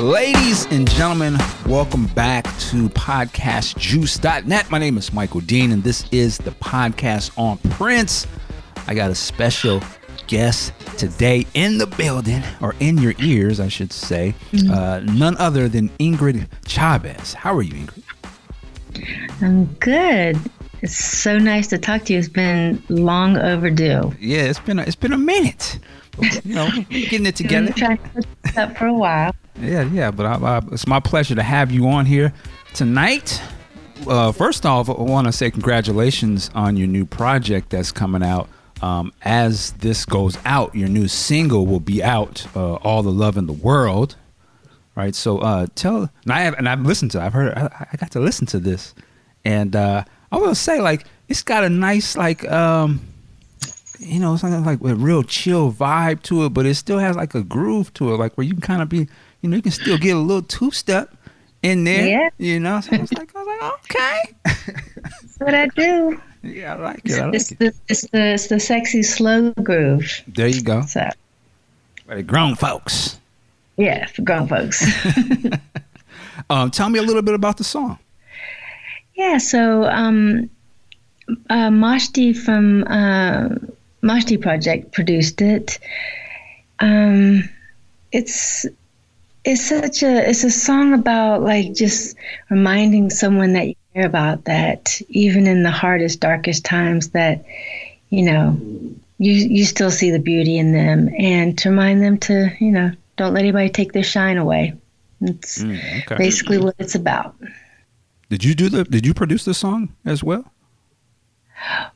Ladies and gentlemen, welcome back to podcastjuice.net. My name is Michael Dean, and this is the podcast on Prince. I got a special guest today in the building, or in your ears, I should say. Mm-hmm. Uh, none other than Ingrid Chavez. How are you, Ingrid? I'm good. It's so nice to talk to you. It's been long overdue. Yeah, it's been a, it's been a minute. You know, getting it together. trying to up for a while. Yeah, yeah, but I, I, it's my pleasure to have you on here tonight. Uh, first off, I want to say congratulations on your new project that's coming out. Um, as this goes out, your new single will be out, uh, "All the Love in the World." Right. So, uh, tell. And I have, and I've listened to. I've heard. I, I got to listen to this, and uh, I will say, like, it's got a nice, like, um, you know, something like a real chill vibe to it, but it still has like a groove to it, like where you can kind of be you know, you can still get a little two step in there. Yeah. You know, so I was like, I was like, okay. That's what I do. Yeah, I like it. I like it's, it. The, it's the it's the sexy slow groove. There you go. So, for the grown folks. Yeah, for grown folks. um, tell me a little bit about the song. Yeah, so um, uh, Mashti from uh, Mashti Project produced it. Um, it's it's such a it's a song about like just reminding someone that you care about that even in the hardest darkest times that you know you you still see the beauty in them and to remind them to you know don't let anybody take their shine away it's mm, okay. basically what it's about did you do the did you produce the song as well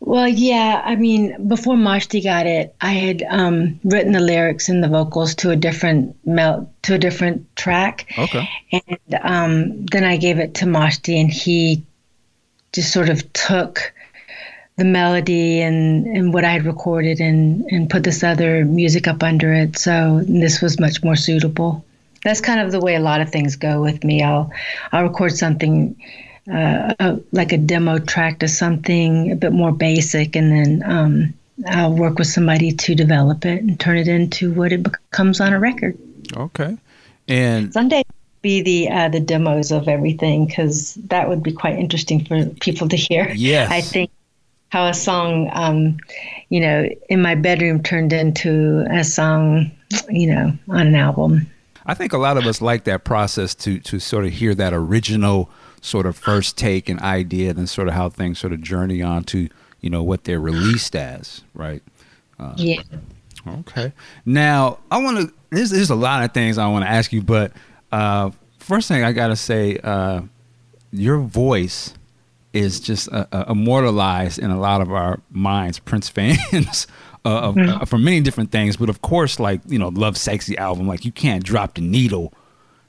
well, yeah. I mean, before Mashti got it, I had um, written the lyrics and the vocals to a different mel- to a different track. Okay. And um, then I gave it to Mashti, and he just sort of took the melody and, and what I had recorded and, and put this other music up under it. So this was much more suitable. That's kind of the way a lot of things go with me. I'll I'll record something uh, a, like a demo track to something a bit more basic, and then um, I'll work with somebody to develop it and turn it into what it becomes on a record. Okay, and someday be the uh, the demos of everything because that would be quite interesting for people to hear. Yes, I think how a song, um, you know, in my bedroom turned into a song, you know, on an album. I think a lot of us like that process to to sort of hear that original sort of first take and idea, and then sort of how things sort of journey on to you know what they're released as, right? Uh, yeah. Okay. Now I want to. There's, there's a lot of things I want to ask you, but uh, first thing I gotta say, uh, your voice is just uh, uh immortalized in a lot of our minds, Prince fans. Uh, mm-hmm. for many different things, but of course, like you know, Lovesexy album, like you can't drop the needle,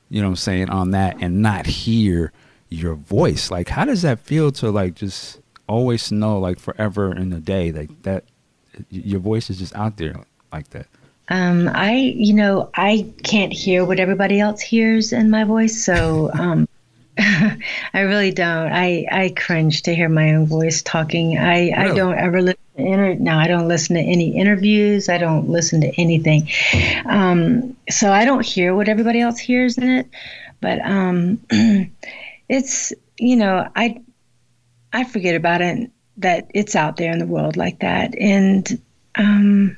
you know, what I'm saying on that and not hear your voice. Like, how does that feel to like just always know, like forever in a day, like that your voice is just out there like that? Um, I, you know, I can't hear what everybody else hears in my voice, so um, I really don't. I I cringe to hear my own voice talking. I really? I don't ever listen to inter- no, I don't listen to any interviews. I don't listen to anything. Um, so I don't hear what everybody else hears in it. But um, it's you know I I forget about it that it's out there in the world like that. And um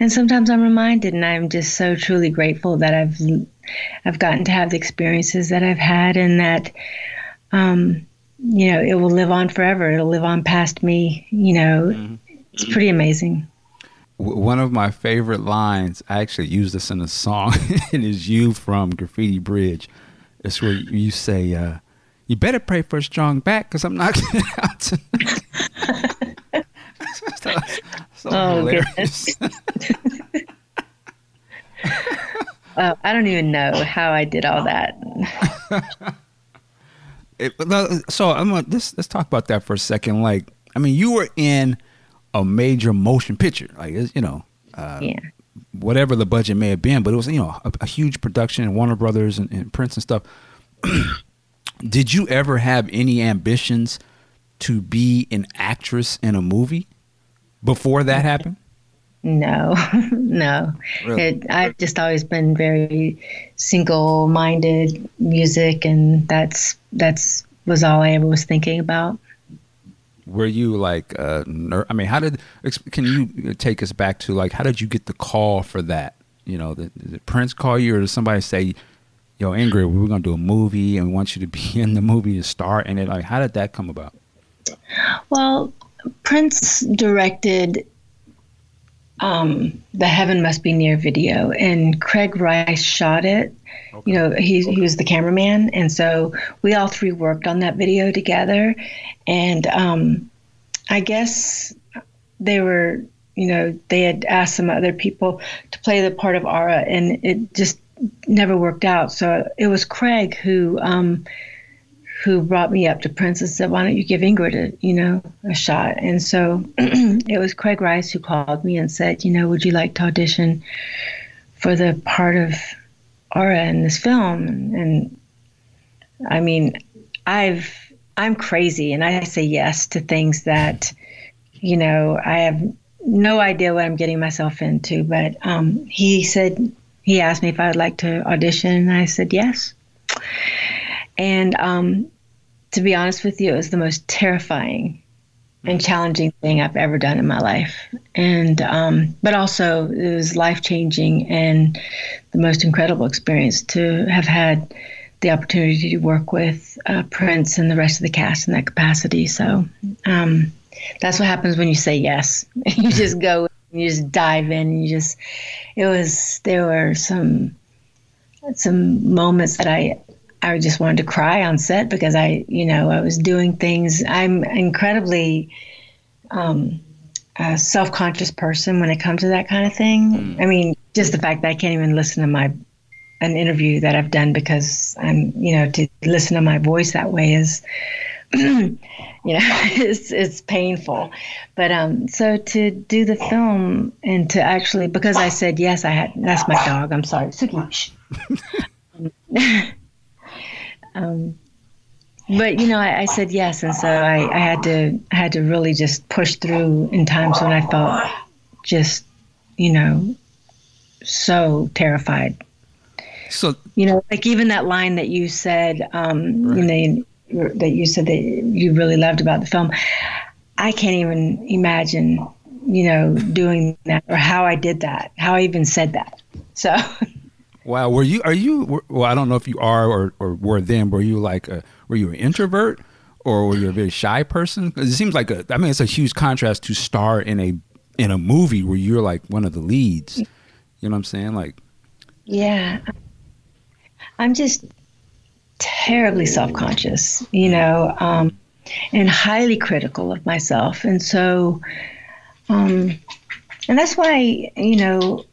and sometimes I'm reminded and I'm just so truly grateful that I've I've gotten to have the experiences that I've had and that um you know it will live on forever. It'll live on past me you know. Mm-hmm. it's pretty amazing. One of my favorite lines i actually use this in a song and it is you from graffiti bridge it's where you say, uh, "You better pray for a strong back, because I'm knocking it out." so, so oh goodness! well, I don't even know how I did all that. it, so I'm gonna, let's let's talk about that for a second. Like, I mean, you were in a major motion picture, like you know, uh, yeah whatever the budget may have been, but it was you know a, a huge production, and Warner Brothers and, and Prince and stuff. Did you ever have any ambitions to be an actress in a movie before that happened? No, no. Really? It, I've just always been very single-minded music, and that's that's was all I ever was thinking about. Were you like, uh, ner- I mean, how did? Can you take us back to like, how did you get the call for that? You know, did, did Prince call you, or did somebody say, "Yo, Ingrid, we're gonna do a movie, and we want you to be in the movie to star in it"? Like, how did that come about? Well, Prince directed um, the Heaven Must Be Near video, and Craig Rice shot it. You know, he, he was the cameraman, and so we all three worked on that video together. And um, I guess they were, you know, they had asked some other people to play the part of Aura, and it just never worked out. So it was Craig who. Um, who brought me up to Prince and said, "Why don't you give Ingrid a you know a shot?" And so it was Craig Rice who called me and said, "You know, would you like to audition for the part of Aura in this film?" And, and I mean, I've I'm crazy, and I say yes to things that you know I have no idea what I'm getting myself into. But um, he said he asked me if I would like to audition, and I said yes. And um, to be honest with you, it was the most terrifying and challenging thing I've ever done in my life. And um, but also it was life changing and the most incredible experience to have had the opportunity to work with uh, Prince and the rest of the cast in that capacity. So um, that's what happens when you say yes. you just go, you just dive in. You just it was there were some some moments that I I just wanted to cry on set because I, you know, I was doing things. I'm incredibly um, a self-conscious person when it comes to that kind of thing. Mm. I mean, just the fact that I can't even listen to my an interview that I've done because I'm, you know, to listen to my voice that way is, you know, it's it's painful. But um, so to do the film and to actually because I said yes, I had that's my dog. I'm sorry, Suki. um, but you know, I, I said yes, and so I, I had to I had to really just push through in times when I felt just, you know, so terrified. So You know, like even that line that you said, um, you know, that you said that you really loved about the film. I can't even imagine, you know, doing that or how I did that, how I even said that. So. Wow, were you? Are you? Well, I don't know if you are or, or were then. Were you like a? Were you an introvert or were you a very shy person? Because it seems like a. I mean, it's a huge contrast to star in a in a movie where you're like one of the leads. You know what I'm saying? Like, Yeah. I'm just terribly self conscious, you know, um, and highly critical of myself. And so, um, and that's why, you know,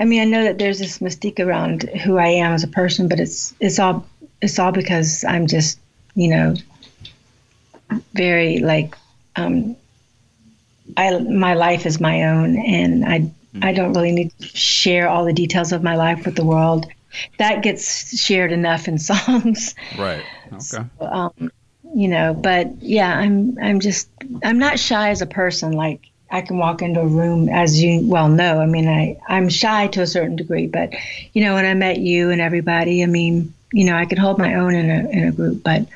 I mean, I know that there's this mystique around who I am as a person, but it's it's all it's all because I'm just, you know, very like um, I my life is my own, and I I don't really need to share all the details of my life with the world. That gets shared enough in songs, right? Okay. um, you know. But yeah, I'm I'm just I'm not shy as a person. Like I can walk into a room, as you well know. I mean, I I'm shy to a certain degree, but you know, when I met you and everybody, I mean, you know, I could hold my own in a in a group. But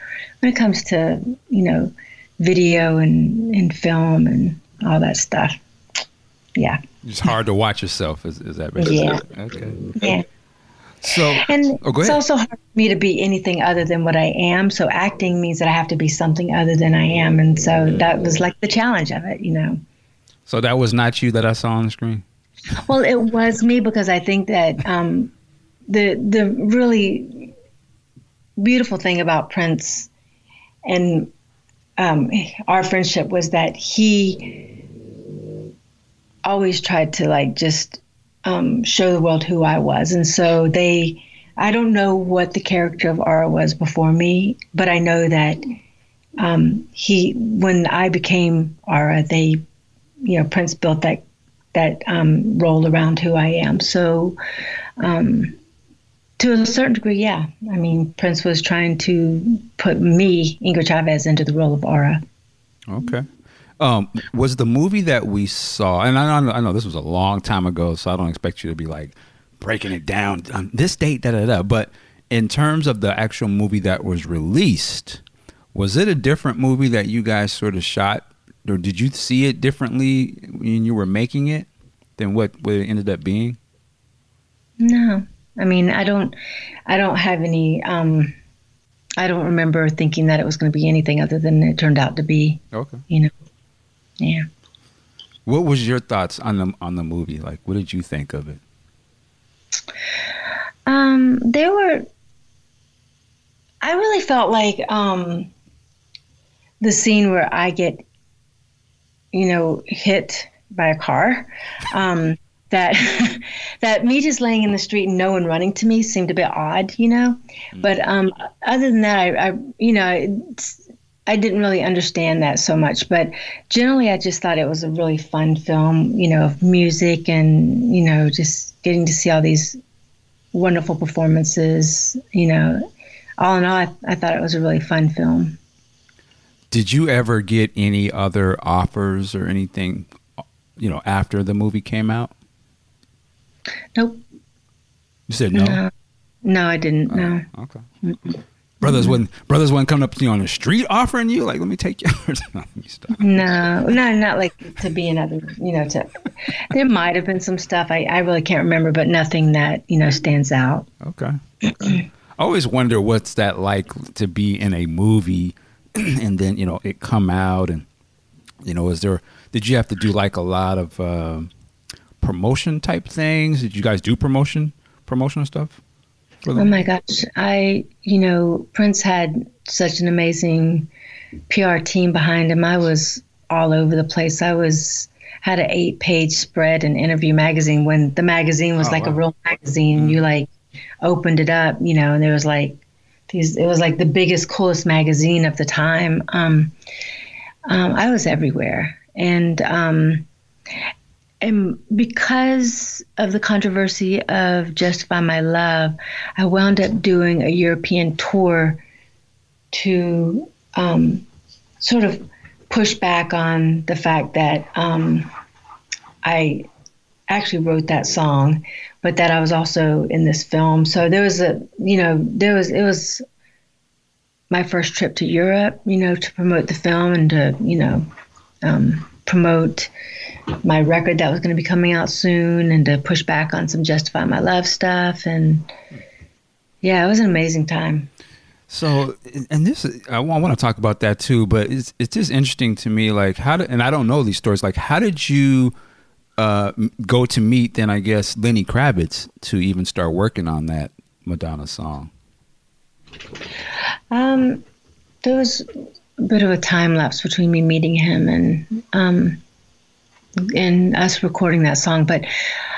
when it comes to you know, video and and film and all that stuff, yeah, It's hard to watch yourself. Is, is that basically? Yeah. Okay. yeah. So, And oh, it's also hard for me to be anything other than what I am. So acting means that I have to be something other than I am. And so mm-hmm. that was like the challenge of it, you know. So that was not you that I saw on the screen. Well, it was me because I think that um, the the really beautiful thing about Prince and um, our friendship was that he always tried to like just um, show the world who I was, and so they. I don't know what the character of Aura was before me, but I know that um, he, when I became Aura, they, you know, Prince built that that um, role around who I am. So, um, to a certain degree, yeah. I mean, Prince was trying to put me, Ingrid Chavez, into the role of Aura. Okay. Um, was the movie that we saw, and I know, I know this was a long time ago, so I don't expect you to be like breaking it down on this date, da da da. But in terms of the actual movie that was released, was it a different movie that you guys sort of shot, or did you see it differently when you were making it than what, what it ended up being? No, I mean, I don't, I don't have any. Um, I don't remember thinking that it was going to be anything other than it turned out to be. Okay. You know. Yeah. What was your thoughts on the on the movie? Like, what did you think of it? Um, there were. I really felt like um, the scene where I get, you know, hit by a car. Um, that that me just laying in the street and no one running to me seemed a bit odd, you know. Mm-hmm. But um, other than that, I, I you know, I didn't really understand that so much. But generally, I just thought it was a really fun film, you know, of music and you know, just getting to see all these wonderful performances. You know, all in all, I, I thought it was a really fun film. Did you ever get any other offers or anything, you know, after the movie came out? Nope. You said no. No, no I didn't. Oh, no. Okay. Mm-mm. Brothers wasn't brothers wasn't coming up to you on the street offering you like, let me take you. Or something. No, no, not like to be another. You know, to there might have been some stuff I I really can't remember, but nothing that you know stands out. Okay. okay. I always wonder what's that like to be in a movie, and then you know it come out, and you know, is there? Did you have to do like a lot of? Uh, promotion type things? Did you guys do promotion, promotional stuff? Oh my gosh, I you know Prince had such an amazing PR team behind him. I was all over the place. I was had an eight page spread in Interview magazine when the magazine was oh, like wow. a real magazine. Mm-hmm. You like opened it up, you know, and there was like these. It was like the biggest, coolest magazine of the time. Um, um, I was everywhere, and um, and because of the controversy of Justify My Love, I wound up doing a European tour to um, sort of push back on the fact that um, I actually wrote that song, but that I was also in this film. So there was a, you know, there was, it was my first trip to Europe, you know, to promote the film and to, you know, um, promote my record that was going to be coming out soon and to push back on some Justify My Love stuff. And yeah, it was an amazing time. So, and this, I want, to talk about that too, but it's, it's just interesting to me, like how did, and I don't know these stories, like how did you uh, go to meet then I guess Lenny Kravitz to even start working on that Madonna song? Um, there was a bit of a time lapse between me meeting him and um, and us recording that song. But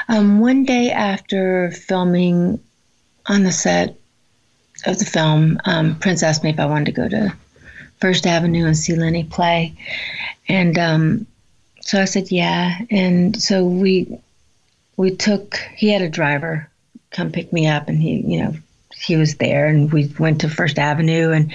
um, one day after filming on the set of the film, um, Prince asked me if I wanted to go to First Avenue and see Lenny play, and um, so I said yeah. And so we we took. He had a driver come pick me up, and he you know he was there and we went to First Avenue and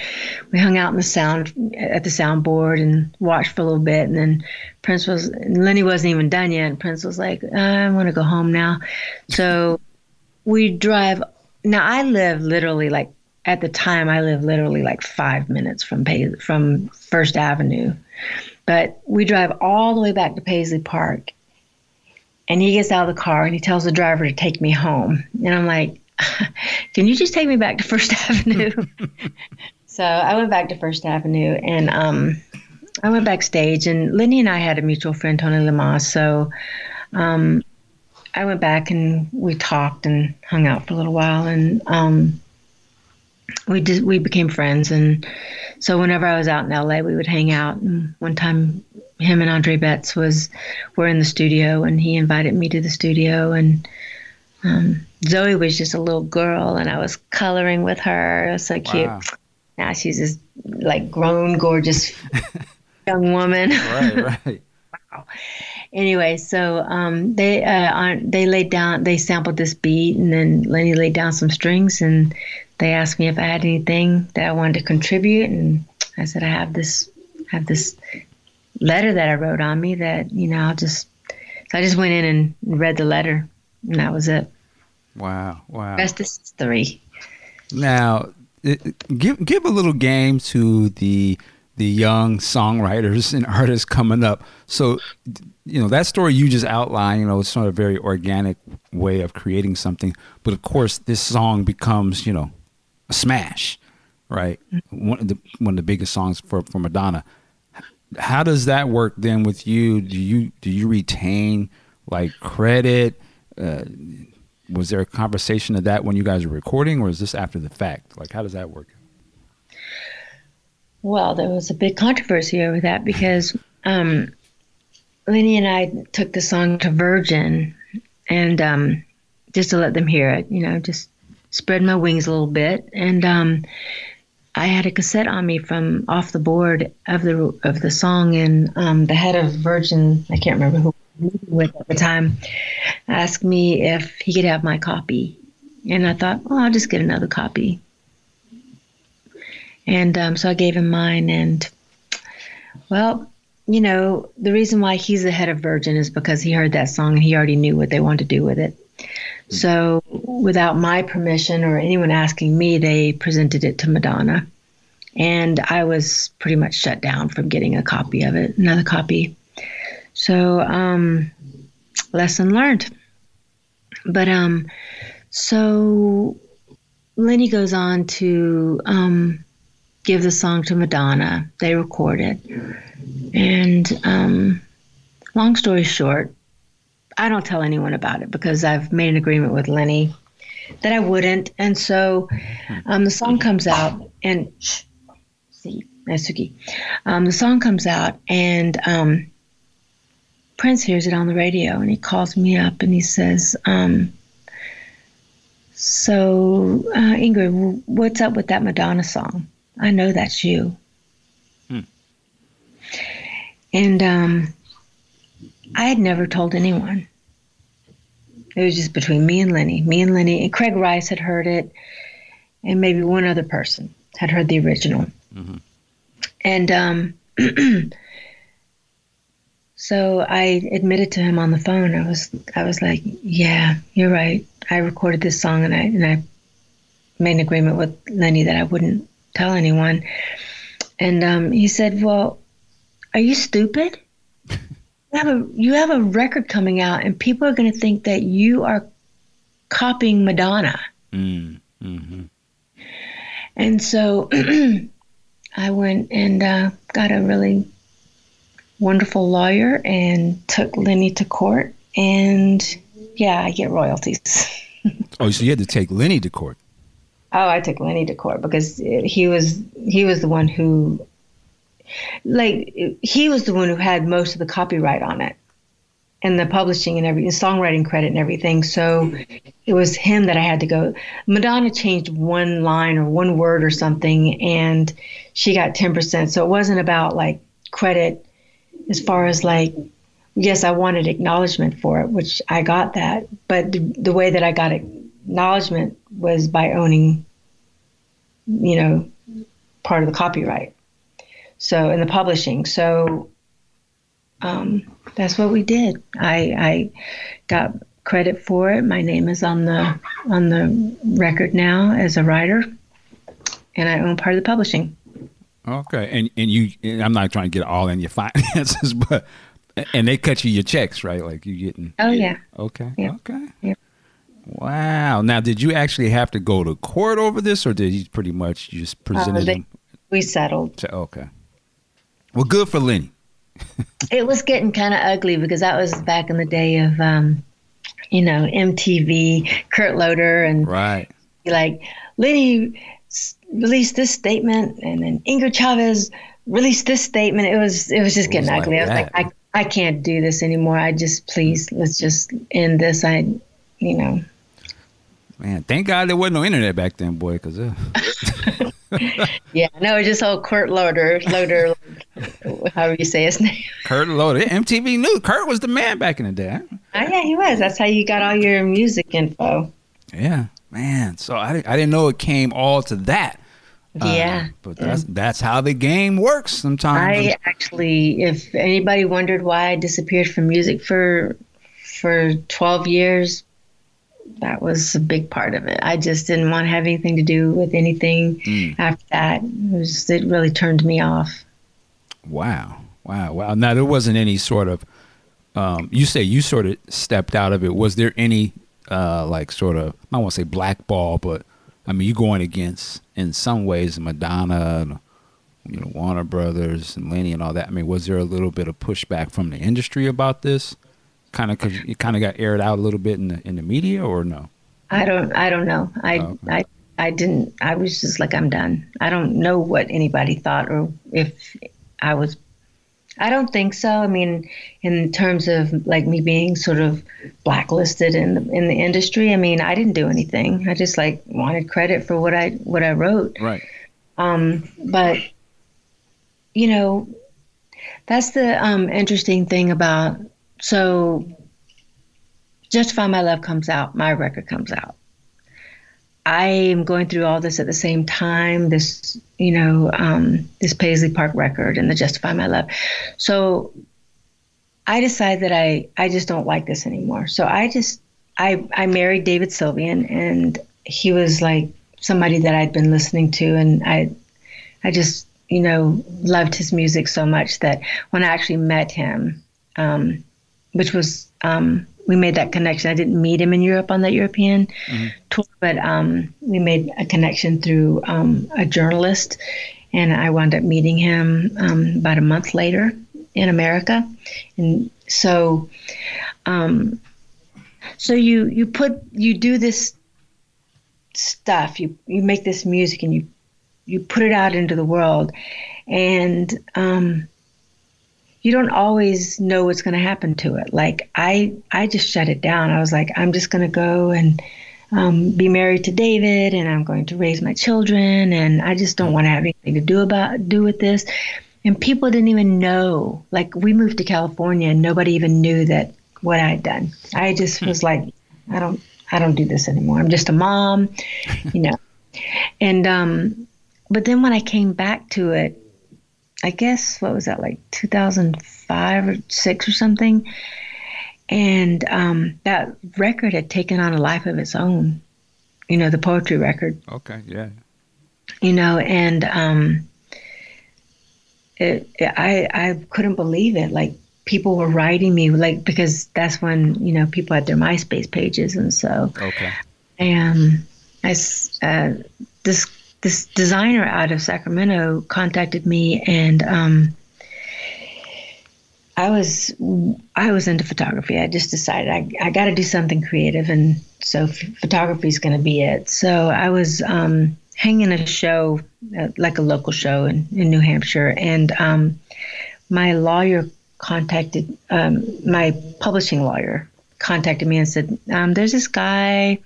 we hung out in the sound at the soundboard and watched for a little bit and then Prince was Lenny wasn't even done yet and Prince was like uh, I want to go home now so we drive now I live literally like at the time I live literally like 5 minutes from pay, from First Avenue but we drive all the way back to Paisley Park and he gets out of the car and he tells the driver to take me home and I'm like can you just take me back to First Avenue? so I went back to First Avenue and um, I went backstage, and Lenny and I had a mutual friend, Tony Lamas. So um, I went back and we talked and hung out for a little while, and um, we did, we became friends. And so whenever I was out in LA, we would hang out. And one time, him and Andre Betts was were in the studio, and he invited me to the studio, and um, Zoe was just a little girl, and I was coloring with her. It was so cute. Wow. Now she's this like grown, gorgeous young woman. Right, right. wow. Anyway, so um, they uh, they laid down, they sampled this beat, and then Lenny laid down some strings, and they asked me if I had anything that I wanted to contribute, and I said I have this have this letter that I wrote on me that you know I'll just so I just went in and read the letter and that was it. Wow, wow. Rest is history. Now, give give a little game to the the young songwriters and artists coming up. So, you know, that story you just outlined, you know, it's not a very organic way of creating something. But of course, this song becomes, you know, a smash, right? Mm-hmm. One of the one of the biggest songs for for Madonna. How does that work then with you? Do you do you retain like credit? Uh, was there a conversation of that when you guys were recording, or is this after the fact? Like, how does that work? Well, there was a big controversy over that because um, Lenny and I took the song to Virgin, and um, just to let them hear it, you know, just spread my wings a little bit, and um, I had a cassette on me from off the board of the of the song, and um, the head of Virgin, I can't remember who with at the time, asked me if he could have my copy, and I thought, well, I'll just get another copy. And um, so I gave him mine. And, well, you know, the reason why he's the head of Virgin is because he heard that song and he already knew what they wanted to do with it. So, without my permission or anyone asking me, they presented it to Madonna. And I was pretty much shut down from getting a copy of it, another copy. So, um, lesson learned. But, um, so Lenny goes on to, um, give the song to Madonna. They record It and um, long story short, I don't tell anyone about it because I've made an agreement with Lenny that I wouldn't. And so um, the song comes out, and see, Natsuki. Um, the song comes out, and um, Prince hears it on the radio, and he calls me up and he says, um, "So, uh, Ingrid, what's up with that Madonna song?" I know that's you. Hmm. And um, I had never told anyone. It was just between me and Lenny. Me and Lenny, and Craig Rice had heard it, and maybe one other person had heard the original. Mm-hmm. And um, so I admitted to him on the phone. I was, I was like, "Yeah, you're right. I recorded this song, and I and I made an agreement with Lenny that I wouldn't tell anyone. And um, he said, "Well, are you stupid? You have a you have a record coming out, and people are going to think that you are copying Madonna." Mm, mm-hmm. And so I went and uh, got a really wonderful lawyer and took Lenny to court, and yeah, I get royalties. oh, so you had to take Lenny to court? Oh, I took Lenny to court because he was he was the one who, like, he was the one who had most of the copyright on it, and the publishing and every songwriting credit and everything. So it was him that I had to go. Madonna changed one line or one word or something, and she got ten percent. So it wasn't about like credit as far as like yes, I wanted acknowledgement for it, which I got that. But the, the way that I got acknowledgement was by owning, you know, part of the copyright. So in the publishing, so um, that's what we did. I, I got credit for it. My name is on the on the record now as a writer, and I own part of the publishing. Okay, and and you, and I'm not trying to get all in your finances, but and they cut you your checks, right? Like you getting. Oh yeah. Okay. Yeah. Okay. Yeah. Wow. Now, did you actually have to go to court over this, or did he pretty much just present uh, him? We settled. Okay. Well, good for Lenny. it was getting kind of ugly because that was back in the day of, um, you know, MTV, Kurt Loder, and right. Like Lenny released this statement, and then Ingrid Chavez released this statement. It was it was just getting was ugly. Like I was like, I I can't do this anymore. I just please let's just end this. I, you know. Man, thank God there wasn't no internet back then, boy. Cause uh. yeah, no, it's just all Kurt Loder, Loder, however you say his name. Kurt Loder, MTV knew Kurt was the man back in the day. Oh, yeah, he was. That's how you got all your music info. Yeah, man. So I, I didn't know it came all to that. Yeah, uh, but that's that's how the game works. Sometimes I actually, if anybody wondered why I disappeared from music for for twelve years, that was a big part of it. I just didn't want to have anything to do with anything mm. after that. It, was, it really turned me off. Wow, wow, wow! Now there wasn't any sort of. Um, you say you sort of stepped out of it. Was there any uh, like sort of I don't want to say blackball, but I mean, you're going against in some ways Madonna, and, you know, Warner Brothers and Lenny and all that. I mean, was there a little bit of pushback from the industry about this? Kind of because it kind of got aired out a little bit in the in the media, or no? I don't. I don't know. I oh, okay. I I didn't. I was just like, I'm done. I don't know what anybody thought or if I was I don't think so. I mean, in terms of like me being sort of blacklisted in the, in the industry, I mean, I didn't do anything. I just like wanted credit for what I what I wrote. Right. Um, but you know, that's the um, interesting thing about so. Justify My Love comes out, my record comes out. I am going through all this at the same time. This, you know, um, this Paisley Park record and the Justify My Love. So I decide that I I just don't like this anymore. So I just I I married David Sylvian, and he was like somebody that I'd been listening to, and I I just you know loved his music so much that when I actually met him, um, which was um, we made that connection. I didn't meet him in Europe on that European mm-hmm. tour, but um, we made a connection through um, a journalist, and I wound up meeting him um, about a month later in America, and so, um, so you you put you do this stuff, you you make this music, and you you put it out into the world, and um, you don't always know what's going to happen to it. Like I, I just shut it down. I was like, I'm just going to go and um, be married to David, and I'm going to raise my children, and I just don't want to have anything to do about do with this. And people didn't even know. Like we moved to California, and nobody even knew that what I had done. I just hmm. was like, I don't, I don't do this anymore. I'm just a mom, you know. And um, but then when I came back to it, I guess what was that like 2005 or six or something, and um, that record had taken on a life of its own. You know, the poetry record. Okay, yeah. You know, and um, it, it, I I couldn't believe it. Like people were writing me like because that's when you know people had their MySpace pages and so. Okay. And I uh, this this designer out of Sacramento contacted me, and um, I was I was into photography. I just decided I I got to do something creative, and so f- photography is going to be it. So I was um, hanging a show, uh, like a local show in, in New Hampshire, and um, my lawyer contacted um, my publishing lawyer contacted me and said, um, "There's this guy."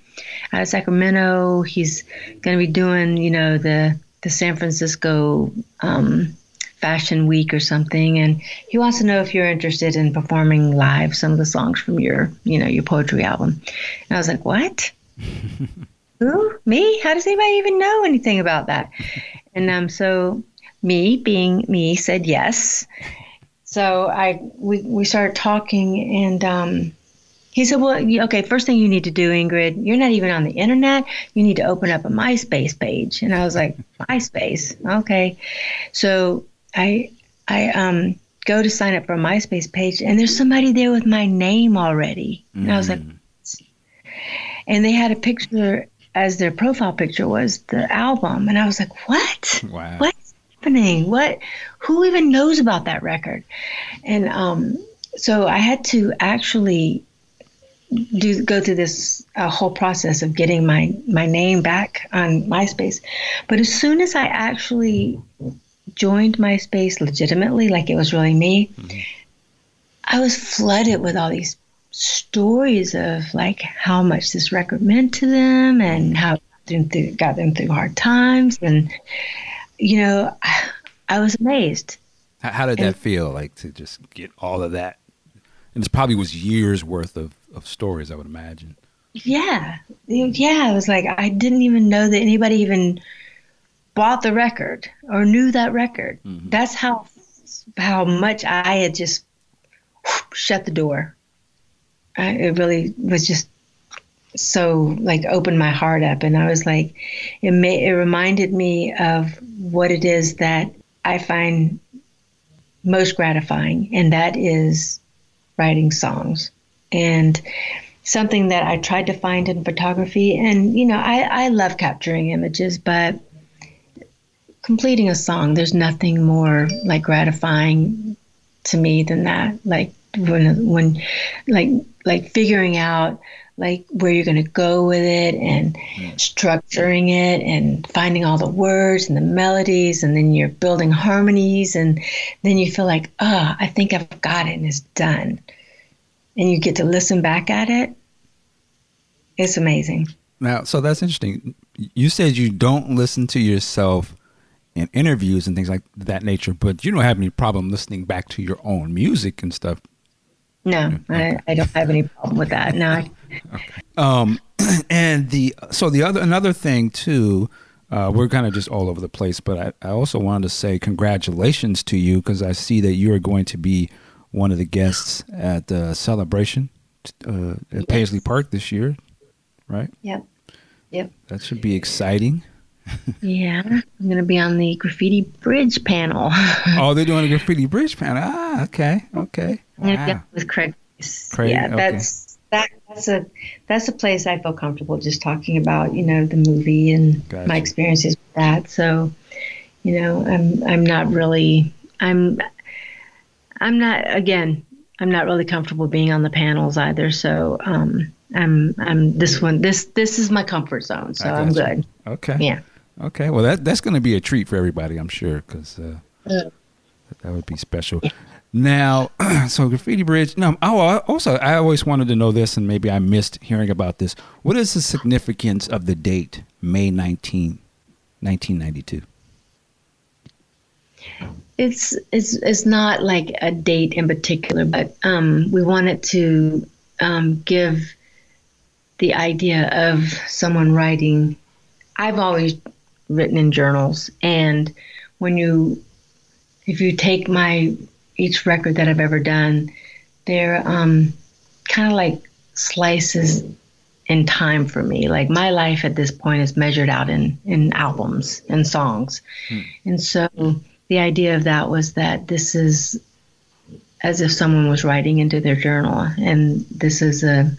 Out of Sacramento. He's going to be doing, you know, the the San Francisco um, Fashion Week or something, and he wants to know if you're interested in performing live some of the songs from your, you know, your poetry album. And I was like, what? Who? Me? How does anybody even know anything about that? And um, so me, being me, said yes. So I we we started talking, and um, he said, Well, okay, first thing you need to do, Ingrid, you're not even on the internet. You need to open up a MySpace page. And I was like, MySpace? Okay. So I, I, um, go to sign up for a MySpace page and there's somebody there with my name already. And I was like, mm. and they had a picture as their profile picture was the album. And I was like, what? Wow. What's happening? What, who even knows about that record? And, um, so I had to actually do go through this uh, whole process of getting my my name back on MySpace. But as soon as I actually joined MySpace legitimately, like it was really me, mm-hmm. I was flooded with all these stories of like how much this record meant to them and how it got them through hard times and you know I was amazed. How, how did that feel like to just get all of that? And it probably was years worth of of stories, I would imagine. Yeah, yeah. It was like I didn't even know that anybody even bought the record or knew that record. Mm-hmm. That's how how much I had just shut the door. I, it really was just so like opened my heart up, and I was like, it may it reminded me of what it is that I find most gratifying, and that is writing songs and something that I tried to find in photography. And you know, I I love capturing images, but completing a song, there's nothing more like gratifying to me than that. Like when when like like figuring out like where you're going to go with it and mm. structuring it and finding all the words and the melodies and then you're building harmonies and then you feel like oh i think i've got it and it's done and you get to listen back at it it's amazing now so that's interesting you said you don't listen to yourself in interviews and things like that nature, but you don't have any problem listening back to your own music and stuff. No, okay. I, I don't have any problem with that. No. okay. Um, and the so the other another thing too, uh, we're kind of just all over the place, but I, I also wanted to say congratulations to you because I see that you are going to be one of the guests at the celebration uh, at yes. Paisley Park this year, right? Yep. Yep. That should be exciting yeah, I'm going to be on the graffiti bridge panel. oh, they're doing a graffiti bridge panel. Ah, okay, okay. Wow. with Craig. Craig yeah, okay. that's that, that's a that's a place I feel comfortable just talking about. You know, the movie and gotcha. my experiences with that. So, you know, I'm I'm not really I'm I'm not again. I'm not really comfortable being on the panels either. So, um, I'm I'm this one this this is my comfort zone. So I'm good. Okay. Yeah. Okay, well that that's going to be a treat for everybody, I'm sure, because uh, that would be special. Now, so graffiti bridge. No, oh, also I always wanted to know this, and maybe I missed hearing about this. What is the significance of the date May 19, 1992? It's it's it's not like a date in particular, but um, we wanted to um, give the idea of someone writing. I've always written in journals. And when you, if you take my each record that I've ever done, they're um, kind of like slices in time for me. Like my life at this point is measured out in in albums and songs, hmm. and so the idea of that was that this is as if someone was writing into their journal, and this is a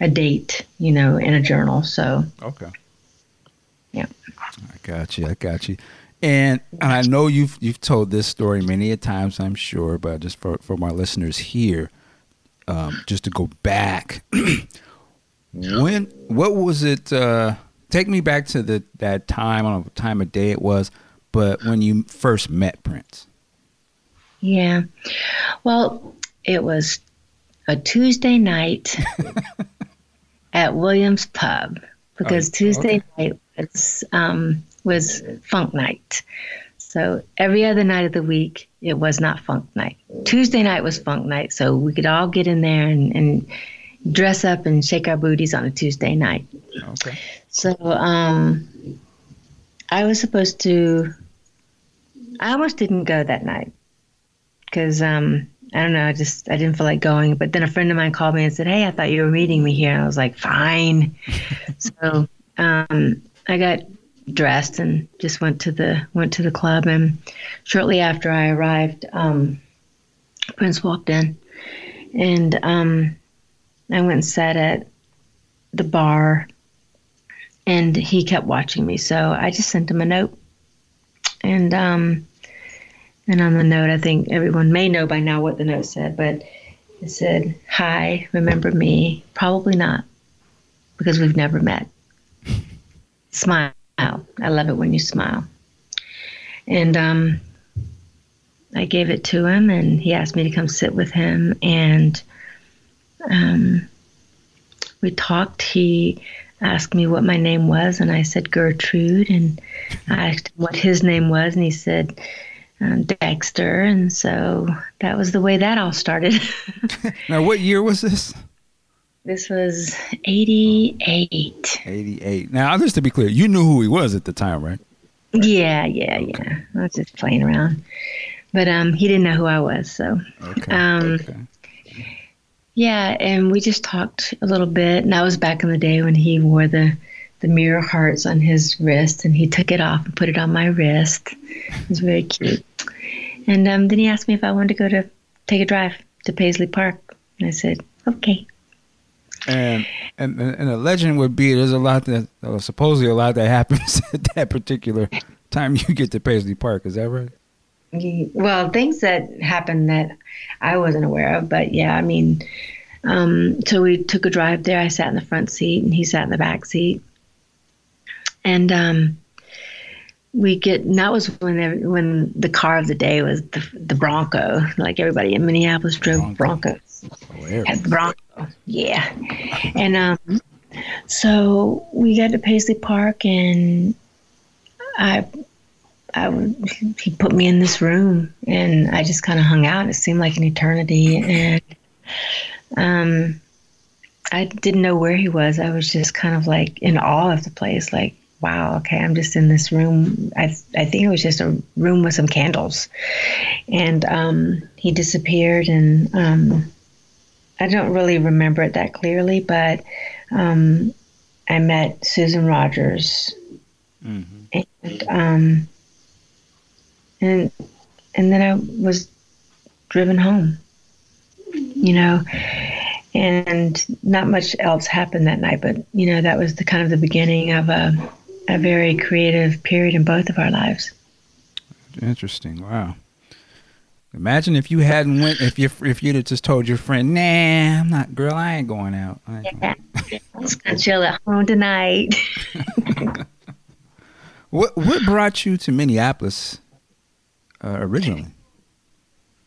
a date, you know, in a journal. So okay, yeah. I got you. I got you. And, and I know you've you've told this story many a times, I'm sure, but just for, for my listeners here, um, just to go back, when what was it? Uh, take me back to the that time. I don't know what time of day it was, but when you first met Prince. Yeah, well, it was a Tuesday night at Williams Pub because oh, Tuesday okay. night was um, was funk night. So every other night of the week, it was not funk night. Tuesday night was funk night, so we could all get in there and, and dress up and shake our booties on a Tuesday night. Okay. So um, I was supposed to. I almost didn't go that night because um, I don't know. I just I didn't feel like going. But then a friend of mine called me and said, "Hey, I thought you were meeting me here." And I was like, "Fine." so um, I got dressed and just went to the went to the club. And shortly after I arrived, um, Prince walked in, and um, I went and sat at the bar, and he kept watching me. So I just sent him a note, and um, and on the note, I think everyone may know by now what the note said, but it said, "Hi, remember me? Probably not, because we've never met." smile. I love it when you smile. And um, I gave it to him, and he asked me to come sit with him. And um, we talked. He asked me what my name was, and I said Gertrude. And I asked him what his name was, and he said um, Dexter. And so that was the way that all started. now, what year was this? This was 88. 88. Now, just to be clear, you knew who he was at the time, right? Yeah, yeah, yeah. I was just playing around, but um, he didn't know who I was, so Okay. Um, okay. Yeah. And we just talked a little bit, and that was back in the day when he wore the the mirror hearts on his wrist, and he took it off and put it on my wrist. It was very cute. And um, then he asked me if I wanted to go to take a drive to Paisley Park, and I said, okay. And and and a legend would be there's a lot that supposedly a lot that happens at that particular time you get to Paisley Park. Is that right? Well, things that happened that I wasn't aware of, but yeah, I mean, um, so we took a drive there. I sat in the front seat and he sat in the back seat, and um, we get. And that was when when the car of the day was the, the Bronco. Like everybody in Minneapolis drove Bronco. Broncos. Hilarious. Bronco, yeah. And um, so we got to Paisley Park, and I, I, he put me in this room, and I just kind of hung out. It seemed like an eternity, and um, I didn't know where he was. I was just kind of like in awe of the place, like. Wow. Okay, I'm just in this room. I I think it was just a room with some candles, and um, he disappeared, and um, I don't really remember it that clearly, but um, I met Susan Rogers, hmm and um, and and then I was driven home. You know, and not much else happened that night, but you know that was the kind of the beginning of a a very creative period in both of our lives. Interesting. Wow. Imagine if you hadn't went if you if you'd have just told your friend, "Nah, I'm not, girl. I ain't going out." I ain't going." Yeah, I'm just gonna chill at home tonight. What what brought you to Minneapolis uh, originally?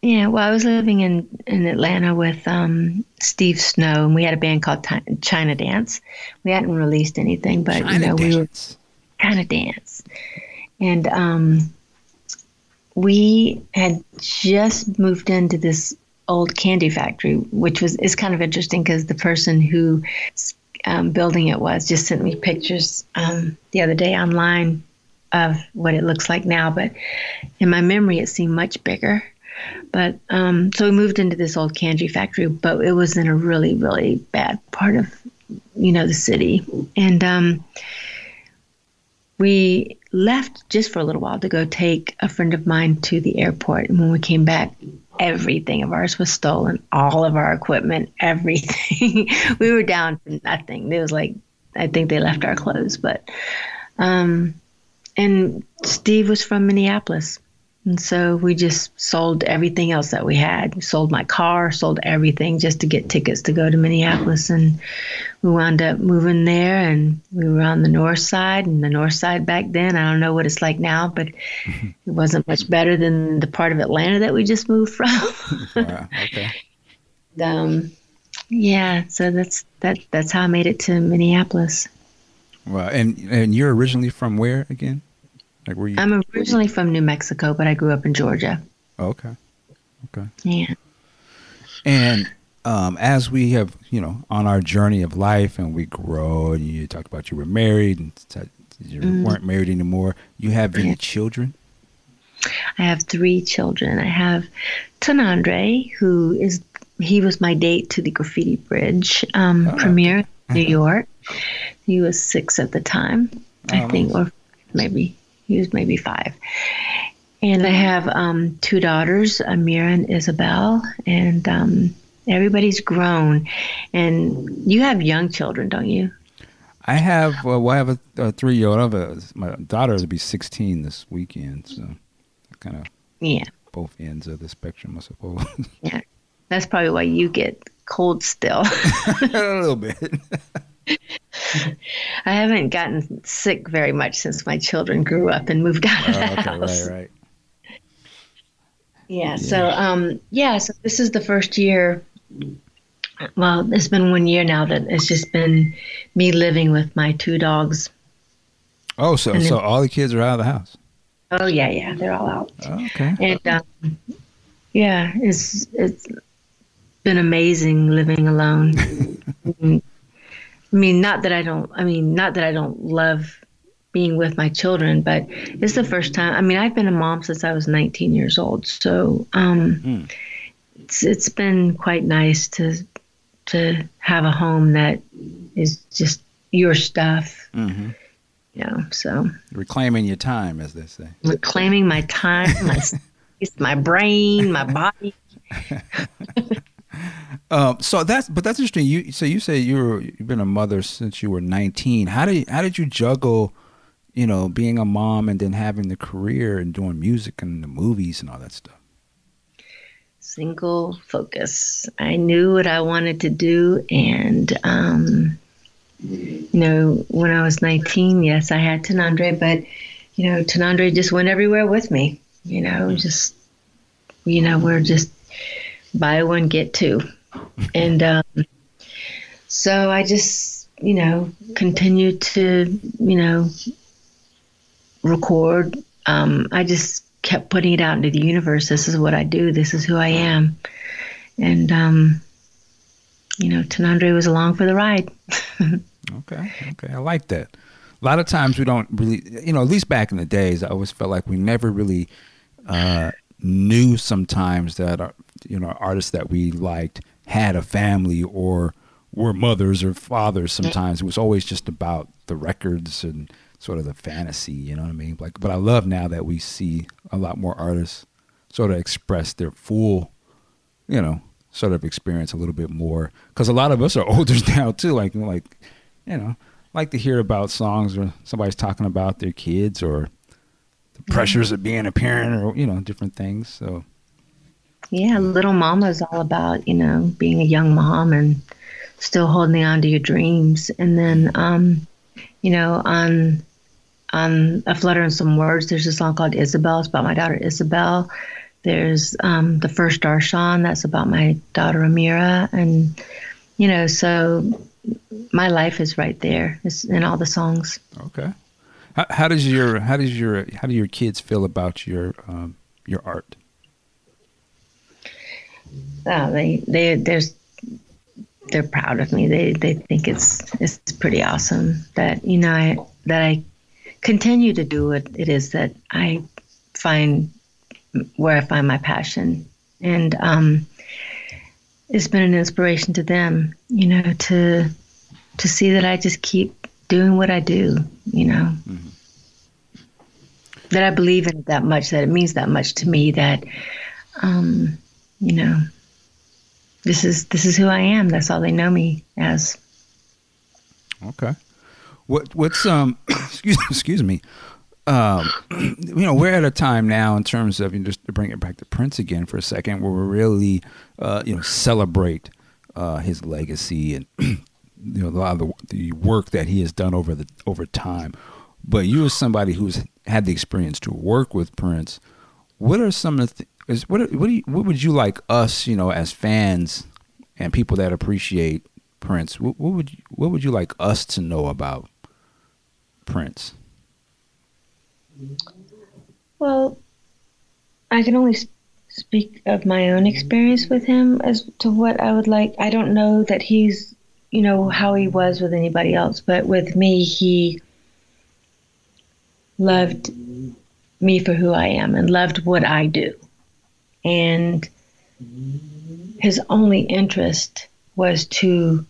Yeah, well, I was living in, in Atlanta with um, Steve Snow, and we had a band called Ti- China Dance. We hadn't released anything, but China you know, we were dance. kind of dance, and um, we had just moved into this old candy factory, which was is kind of interesting because the person who um, building it was just sent me pictures um, the other day online of what it looks like now, but in my memory, it seemed much bigger. But um, so we moved into this old candy factory, but it was in a really, really bad part of, you know, the city. And um, we left just for a little while to go take a friend of mine to the airport. And when we came back, everything of ours was stolen, all of our equipment, everything. we were down to nothing. It was like, I think they left our clothes, but, um, and Steve was from Minneapolis. And so we just sold everything else that we had. We sold my car, sold everything just to get tickets to go to Minneapolis. And we wound up moving there and we were on the north side. And the north side back then, I don't know what it's like now, but it wasn't much better than the part of Atlanta that we just moved from. Wow. Okay. um, yeah, so that's that. That's how I made it to Minneapolis. Wow. And and you're originally from where again? Like you? I'm originally from New Mexico, but I grew up in Georgia. Oh, okay. Okay. Yeah. And um, as we have, you know, on our journey of life and we grow, and you talked about you were married and you weren't married anymore. You have any children? I have three children. I have Tanandre, who is he was my date to the Graffiti Bridge um, Oh. premiere in New York. He was six at the time, I Oh, think, or maybe he was maybe five. And I have um, two daughters, Amira and Isabel, and um, everybody's grown. And you have young children, don't you? I have. Uh, well, I have a, a three-year-old. I have a, my daughter will be 16 this weekend, so kind of Yeah. both ends of the spectrum, I suppose. Yeah, That's probably why you get cold still. a little bit. I haven't gotten sick very much since my children grew up and moved out of Oh, the okay, house. right, right. Yeah. So, um, yeah. So this is the first year. Well, it's been one year now that it's just been me living with my two dogs. Oh, so then- so all the kids are out of the house. Oh yeah, yeah, they're all out. Oh, okay. And um, yeah, it's it's been amazing living alone. I mean, not that I don't. I mean, not that I don't love being with my children, but it's the first time. I mean, I've been a mom since I was 19 years old, so um, mm. it's it's been quite nice to to have a home that is just your stuff. Mm-hmm. You know, so reclaiming your time, as they say. Reclaiming my time, my my brain, my body. um, so that's but that's interesting. You so you say you were you've been a mother since you were 19. How did how did you juggle, you know, being a mom and then having the career and doing music and the movies and all that stuff? Single focus. I knew what I wanted to do, and um, you know, when I was 19, yes, I had Tanandre, but you know, Tanandre just went everywhere with me. You know, just you know, we're just buy one get two, and um, so I just you know continued to you know record. Um, I just kept putting it out into the universe. This is what I do. This is who I am, and um, you know, Tanandre was along for the ride. okay, okay, I like that. A lot of times we don't really, you know, at least back in the days, I always felt like we never really uh, knew sometimes that our, you know artists that we liked had a family or were mothers or fathers. Mm. Sometimes it was always just about the records and sort of the fantasy. You know what I mean? Like, but I love now that we see a lot more artists sort of express their full, you know, sort of experience a little bit more. Because a lot of us are older now too. Like, like, you know, like to hear about songs where somebody's talking about their kids or the mm-hmm. pressures of being a parent or you know different things. So yeah, Little Mama is all about you know being a young mom and still holding on to your dreams, and then um, you know on on a flutter and some words. There's a song called Isabel. It's about my daughter Isabel. There's um, the first Darshan. That's about my daughter Amira, and you know so my life is right there. It's in all the songs. Okay. How, how, does your how does your how do your kids feel about your um, your art? Oh, they they there's they're proud of me. They they think it's it's pretty awesome that you know I that I continue to do what it is that I find where I find my passion, and um, it's been an inspiration to them. You know to to see that I just keep doing what I do, you know. Mm-hmm. That I believe in it that much, that it means that much to me that um, you know, this is this is who I am. That's all they know me as. Okay. What what's um excuse excuse me. Um, you know, we're at a time now in terms of you know, just to bring it back to Prince again for a second, where we really, uh, you know, celebrate uh, his legacy and you know a lot of the, the work that he has done over the over time. But you, as somebody who's had the experience to work with Prince, what are some of the is what what do you, what would you like us, you know, as fans and people that appreciate Prince? What, what would you, what would you like us to know about Prince? Well, I can only speak of my own experience with him as to what I would like. I don't know that he's you know, how he was with anybody else, but with me, he loved me for who I am and loved what I do. And his only interest was to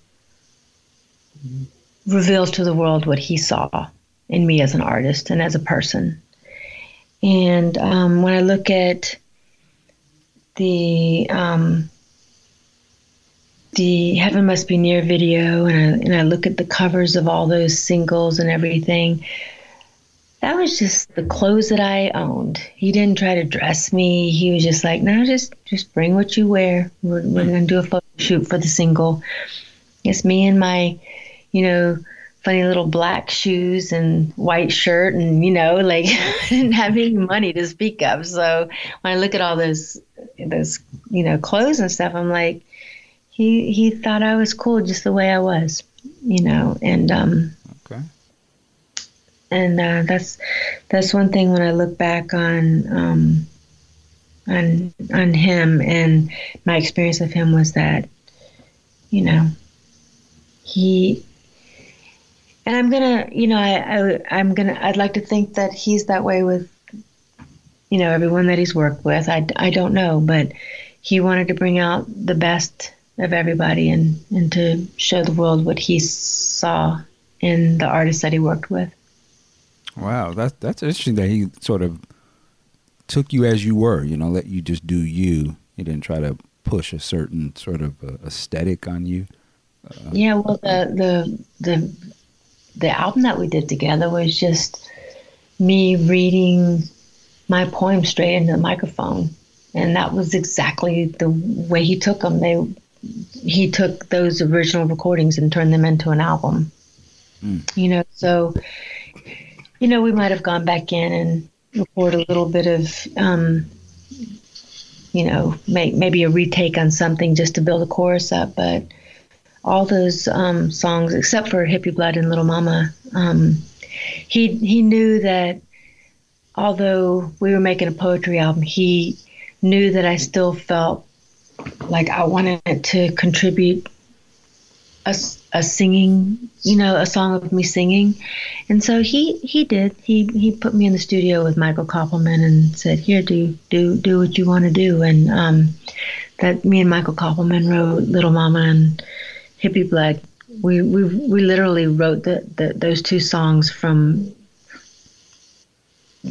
reveal to the world what he saw in me as an artist and as a person. And um, when I look at the um, the Heaven Must Be Near video and I, and I look at the covers of all those singles and everything, that was just the clothes that I owned. He didn't try to dress me. He was just like, no, just just bring what you wear. We're, we're going to do a photo shoot for the single. It's me and my, you know, funny little black shoes and white shirt and you know like I didn't have any money to speak of so when I look at all those those you know clothes and stuff I'm like he he thought I was cool just the way I was, you know, and um, okay. And uh, that's that's one thing when I look back on um, on on him and my experience of him was that, you know, he and I'm gonna, you know, I, I am gonna, I'd like to think that he's that way with, you know, everyone that he's worked with. I, I don't know, but he wanted to bring out the best of everybody and and to show the world what he saw in the artists that he worked with. Wow, that's that's interesting that he sort of took you as you were. You know, let you just do you. He didn't try to push a certain sort of uh, aesthetic on you. Uh, yeah, well, the the the the album that we did together was just me reading my poem straight into the microphone, and that was exactly the way he took them. They he took those original recordings and turned them into an album. Mm. You know, so you know we might have gone back in and record a little bit of. Um, you know, make maybe a retake on something just to build a chorus up, but all those um, songs, except for Hippie Blood and Little Mama, um, he he knew that although we were making a poetry album, he knew that I still felt like I wanted to contribute a, a singing, you know, a song of me singing, and so he he did. He he put me in the studio with Michael Koppelman and said, "Here, do do do what you want to do." And um, that me and Michael Koppelman wrote Little Mama and Hippie Blood, we we we literally wrote the, the those two songs from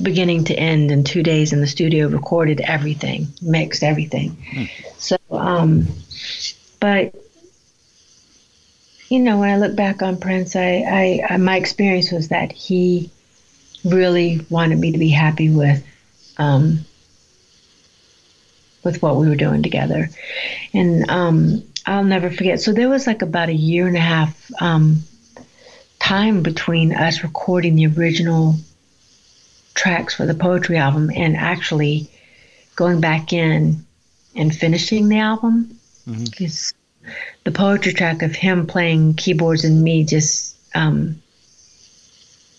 beginning to end in two days in the studio, recorded everything, mixed everything. Mm. So, um, but you know, when I look back on Prince, I, I, I, my experience was that he really wanted me to be happy with, um, with what we were doing together, and um, I'll never forget. So there was like about a year and a half um, time between us recording the original tracks for the poetry album and actually going back in and finishing the album. Mm-hmm. The poetry track of him playing keyboards and me just um,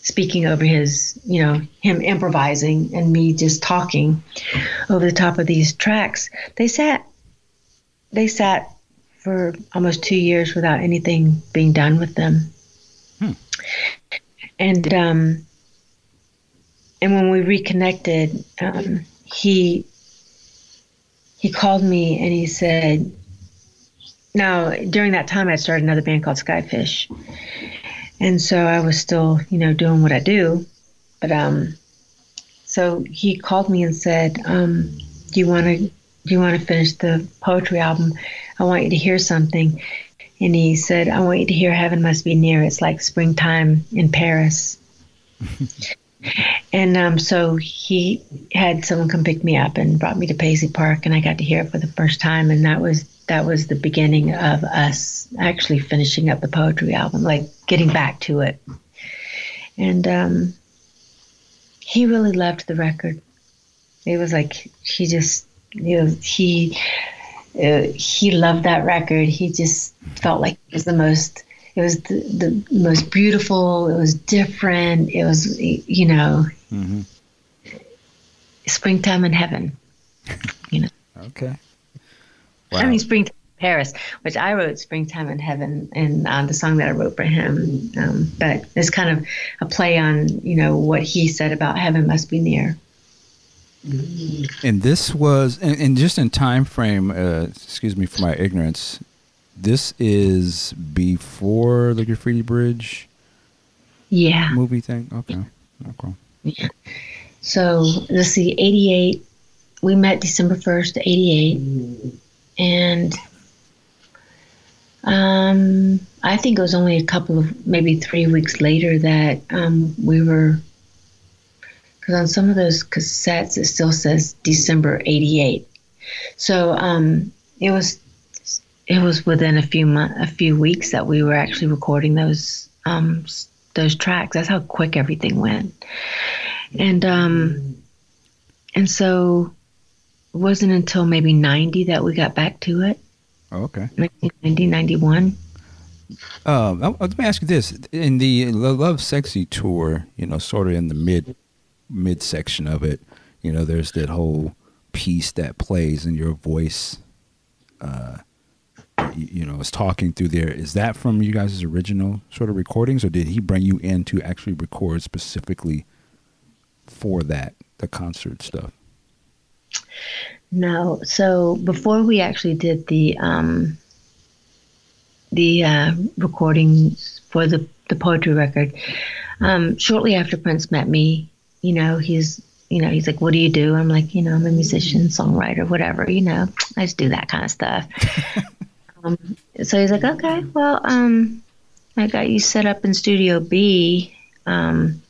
speaking over his, you know, him improvising and me just talking over the top of these tracks. They sat, they sat for almost two years without anything being done with them. Hmm. And um, and when we reconnected, um, he he called me and he said, "Now during that time, I started another band called Skyfish, and so I was still, you know, doing what I do, but um, so he called me and said, um, "Do you want to do you want to finish the poetry album?" I want you to hear something. And he said, I want you to hear Heaven Must Be Near. It's like springtime in Paris. and um, so he had someone come pick me up and brought me to Paisley Park, and I got to hear it for the first time. And that was that was the beginning of us actually finishing up the poetry album, like getting back to it. And um, he really loved the record. It was like he just, you know, he uh, he loved that record. He just felt like it was the most. It was the, the most beautiful. It was different. It was, you know, mm-hmm. springtime in heaven. You know. okay. Wow. I mean, springtime in Paris, which I wrote "Springtime in Heaven" and uh, the song that I wrote for him. Um, but it's kind of a play on, you know, what he said about heaven must be near. And this was, and, and just in time frame, uh, excuse me for my ignorance, this is before the Graffiti Bridge yeah. movie thing? Okay. Okay. Yeah. So let's see, 88, we met December 1st, 88. And um, I think it was only a couple of, maybe three weeks later that um, we were because on some of those cassettes it still says December '88. So um, it was it was within a few month, a few weeks that we were actually recording those um, those tracks. That's how quick everything went, and um, and so it wasn't until maybe '90 that we got back to it. Oh, okay. 1990, 91. Um, let me ask you this: in the Lovesexy tour, you know, sort of in the mid midsection of it, you know, there's that whole piece that plays and your voice uh, you know is talking through there. Is that from you guys' original sort of recordings, or did he bring you in to actually record specifically for that the concert stuff? No. So before we actually did the um, the uh, recordings for the the poetry record, um, shortly after Prince met me, you know, he's you know, he's like, "What do you do?" I'm like, "You know, I'm a musician, songwriter, whatever. You know, I just do that kind of stuff." um, so he's like, "Okay, well, um, I got you set up in Studio B. Um,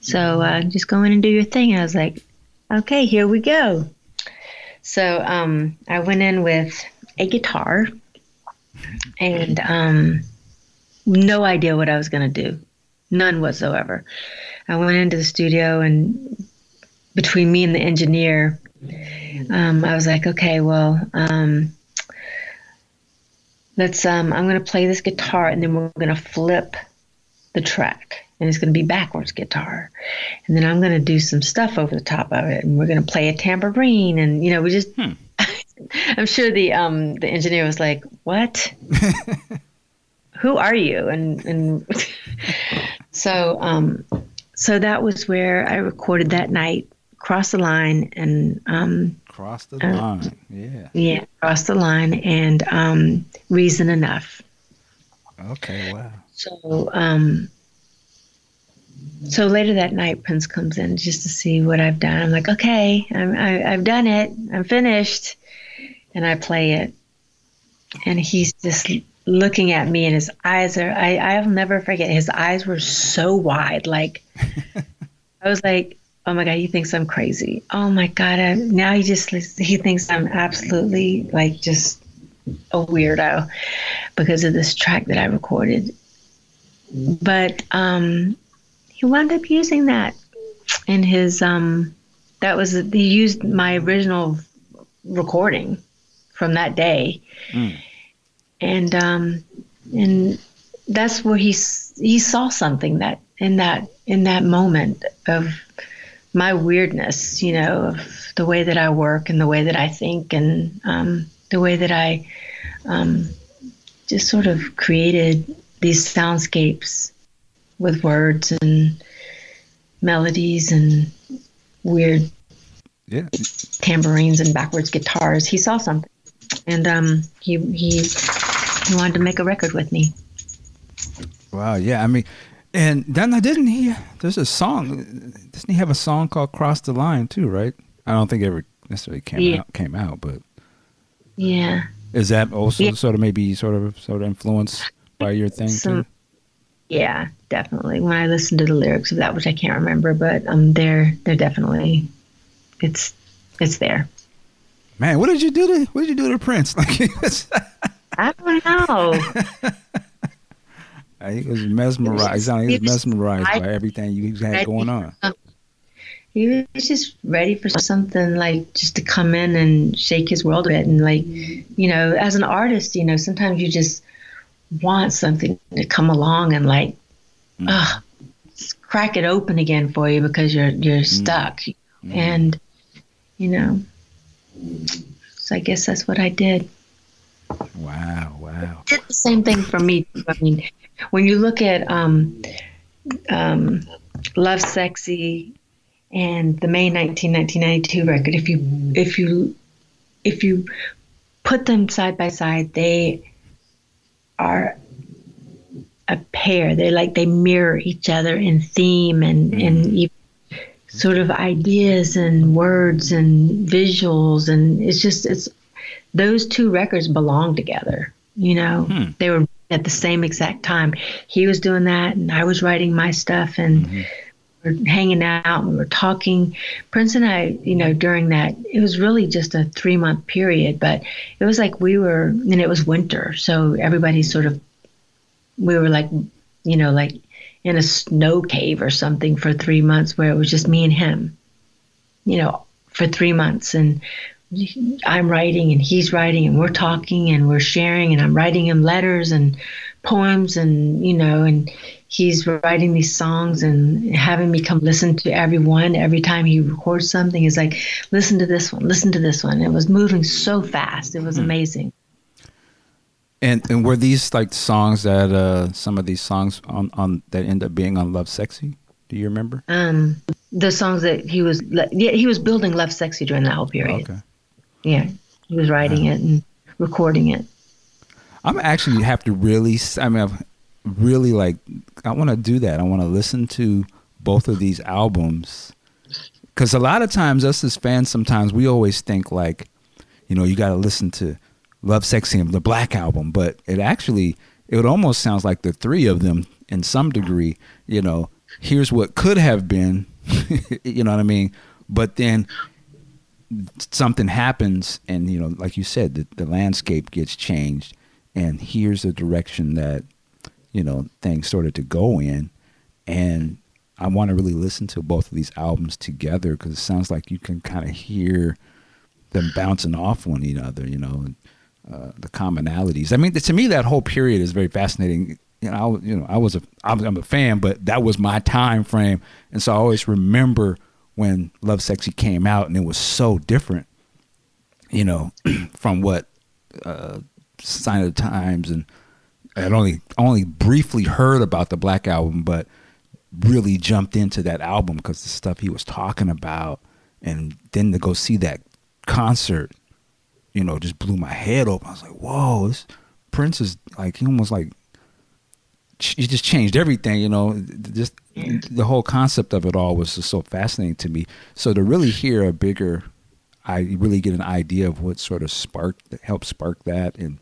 so uh, just go in and do your thing." And I was like, "Okay, here we go." So um, I went in with a guitar and um, no idea what I was going to do, none whatsoever. I went into the studio and between me and the engineer, um, I was like, okay, well, um, let's. Um, I'm going to play this guitar, and then we're going to flip the track, and it's going to be backwards guitar, and then I'm going to do some stuff over the top of it, and we're going to play a tambourine, and you know, we just. Hmm. I'm sure the um, the engineer was like, "What? Who are you?" And and so um, so that was where I recorded that night cross the line and um, cross the uh, line. Yeah. Yeah, cross the line and um, reason enough. Okay. Wow. So um, so later that night, Prince comes in just to see what I've done. I'm like, okay, I'm, I, I've done it. I'm finished, and I play it, and he's just looking at me and his eyes are I, I'll never forget. His eyes were so wide. Like I was like oh my god he thinks i'm crazy. Oh my god I, now he just he thinks i'm absolutely like just a weirdo because of this track that i recorded. But um he wound up using that in his um that was he used my original recording from that day mm. and um and that's where he he saw something that in that in that moment of my weirdness, you know, of the way that I work and the way that I think and um, the way that I um, just sort of created these soundscapes with words and melodies and weird yeah. tambourines and backwards guitars. He saw something, and um, he he he wanted to make a record with me. Wow. Yeah. I mean, and then didn't he? There's a song. Doesn't he have a song called "Cross the Line" too? Right? I don't think it ever necessarily came yeah. out. Came out, but yeah. Is that also yeah. sort of maybe sort of sort of influenced by your thing Some, too? Yeah, definitely. When I listen to the lyrics of that, which I can't remember, but um, they're they're definitely it's it's there. Man, what did you do to what did you do to Prince? Like I don't know. He was mesmerized. He was mesmerized by everything you had going on. He was just ready for something like just to come in and shake his world a bit. And like, you know, as an artist, you know, sometimes you just want something to come along and like, mm. uh, crack it open again for you because you're you're mm. stuck. Mm. And you know, so I guess that's what I did. Wow, wow. Did the same thing for me. I mean, when you look at um, um, Lovesexy and the May 19, 1992 record, if you if you if you put them side by side, they are a pair. They're like they mirror each other in theme and mm. and sort of ideas and words and visuals, and it's just it's those two records belong together. You know, hmm. they were at the same exact time. He was doing that, and I was writing my stuff, and mm-hmm. We are hanging out, we were talking. Prince and I, you know, during that, it was really just a three month period, but it was like we were, and it was winter, so everybody sort of, we were like, you know, like in a snow cave or something for three months, where it was just me and him, you know, for three months, and I'm writing and he's writing and we're talking and we're sharing and I'm writing him letters and poems and you know and he's writing these songs and having me come listen to every one every time he records something he's like listen to this one listen to this one it was moving so fast it was hmm. amazing And and were these like songs that uh some of these songs on on that end up being on Lovesexy? Do you remember? Um, the songs that he was yeah he was building Lovesexy during that whole period. Okay. Yeah, he was writing it and recording it. I'm actually have to really. I mean, I've really like. I want to do that. I want to listen to both of these albums because a lot of times us as fans, sometimes we always think like, you know, you got to listen to Lovesexy and the Black album, but it actually it almost sounds like the three of them in some degree. You know, here's what could have been. you know what I mean? But then something happens and you know like you said the, the landscape gets changed and here's the direction that you know things started to go in. And i want to really listen to both of these albums together because it sounds like you can kind of hear them bouncing off one another you know and, uh, the commonalities. I mean to me that whole period is very fascinating. You know i you know i was a i'm a fan but that was my time frame. And so i always remember when Lovesexy came out and it was so different you know from what uh sign of the times and i'd only only briefly heard about the black album but really jumped into that album because the stuff he was talking about. And then to go see that concert you know just blew my head open. I was like whoa this prince is like he almost like he just changed everything you know. Just mm. the whole concept of it all was just so fascinating to me. So to really hear a bigger i really get an idea of what sort of sparked that helped spark that and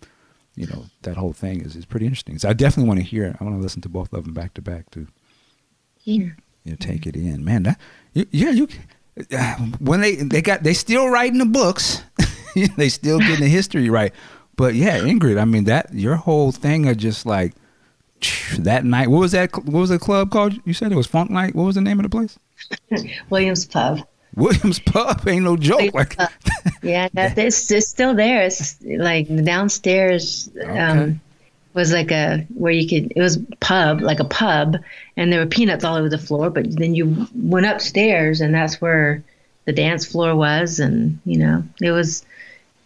you know that whole thing is, is pretty interesting. So i definitely want to hear it. I want to listen to both of them back to back to Yeah. you know, take it in. Man that you, yeah you uh, when they they got they still writing the books they still getting the history right. But yeah ingrid i mean that your whole thing of just like that night what was that what was the club called you said? It was funk night? What was the name of the place? Williams Pub. Williams pub ain't no joke like Yeah, that, it's, it's still there. It's like downstairs um, was like a where you could. It was pub, like a pub, and there were peanuts all over the floor. But then you went upstairs, and that's where the dance floor was, and you know it was